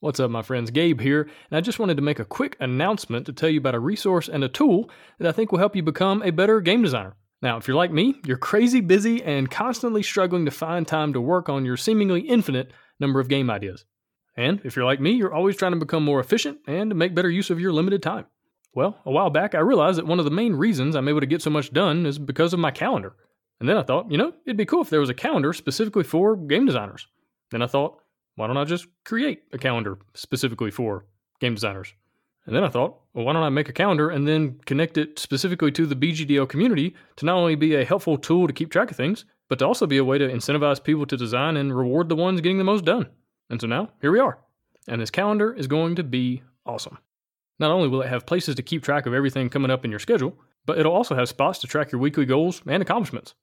What's up, my friends? Gabe here, and I just wanted to make a quick announcement to tell you about a resource and a tool that I think will help you become a better game designer. Now, if you're like me, you're crazy busy and constantly struggling to find time to work on your seemingly infinite number of game ideas. And if you're like me, you're always trying to become more efficient and to make better use of your limited time. Well, a while back, I realized that one of the main reasons I'm able to get so much done is because of my calendar. And then I thought, you know, it'd be cool if there was a calendar specifically for game designers. Then I thought, why don't I just create a calendar specifically for game designers? And then I thought, well, why don't I make a calendar and then connect it specifically to the BGDL community to not only be a helpful tool to keep track of things, but to also be a way to incentivize people to design and reward the ones getting the most done. And so now, here we are. And this calendar is going to be awesome. Not only will it have places to keep track of everything coming up in your schedule, but it'll also have spots to track your weekly goals and accomplishments.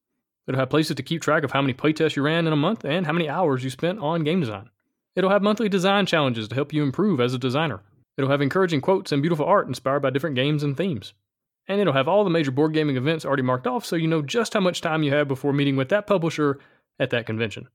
It'll have places to keep track of how many playtests you ran in a month and how many hours you spent on game design. It'll have monthly design challenges to help you improve as a designer. It'll have encouraging quotes and beautiful art inspired by different games and themes. And it'll have all the major board gaming events already marked off so you know just how much time you have before meeting with that publisher at that convention.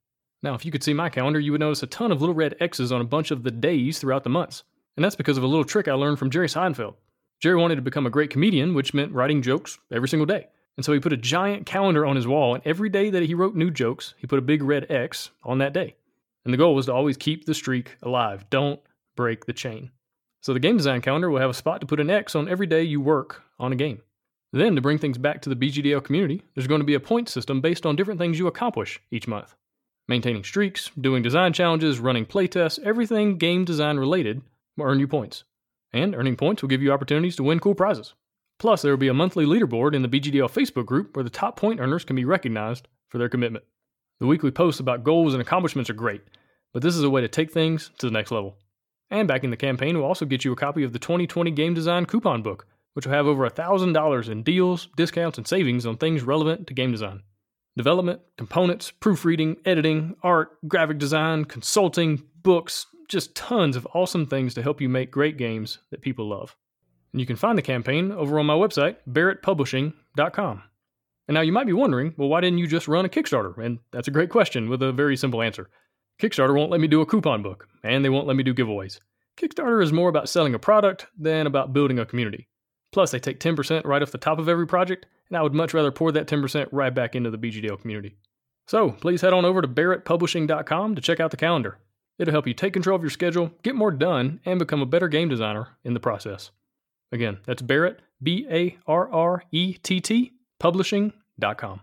Now, if you could see my calendar, you would notice a ton of little red X's on a bunch of the days throughout the months. And that's because of a little trick I learned from Jerry Seinfeld. Jerry wanted to become a great comedian, which meant writing jokes every single day. And so he put a giant calendar on his wall, and every day that he wrote new jokes, he put a big red X on that day. And the goal was to always keep the streak alive. Don't break the chain. So the game design calendar will have a spot to put an X on every day you work on a game. Then, to bring things back to the BGDL community, there's going to be a point system based on different things you accomplish each month. Maintaining streaks, doing design challenges, running playtests, everything game design related will earn you points. And earning points will give you opportunities to win cool prizes. Plus, there will be a monthly leaderboard in the BGDL Facebook group where the top point earners can be recognized for their commitment. The weekly posts about goals and accomplishments are great, but this is a way to take things to the next level. And backing the campaign will also get you a copy of the 2020 Game Design Coupon Book, which will have over $1,000 in deals, discounts, and savings on things relevant to game design. Development, components, proofreading, editing, art, graphic design, consulting, books, just tons of awesome things to help you make great games that people love. And you can find the campaign over on my website, barrettpublishing.com. And now you might be wondering, well, why didn't you just run a Kickstarter? And that's a great question with a very simple answer. Kickstarter won't let me do a coupon book, and they won't let me do giveaways. Kickstarter is more about selling a product than about building a community. Plus, they take 10% right off the top of every project, and I would much rather pour that 10% right back into the BGDL community. So, please head on over to barrettpublishing.com to check out the calendar. It'll help you take control of your schedule, get more done, and become a better game designer in the process. Again, that's Barrett, B A R R E T T, publishing.com.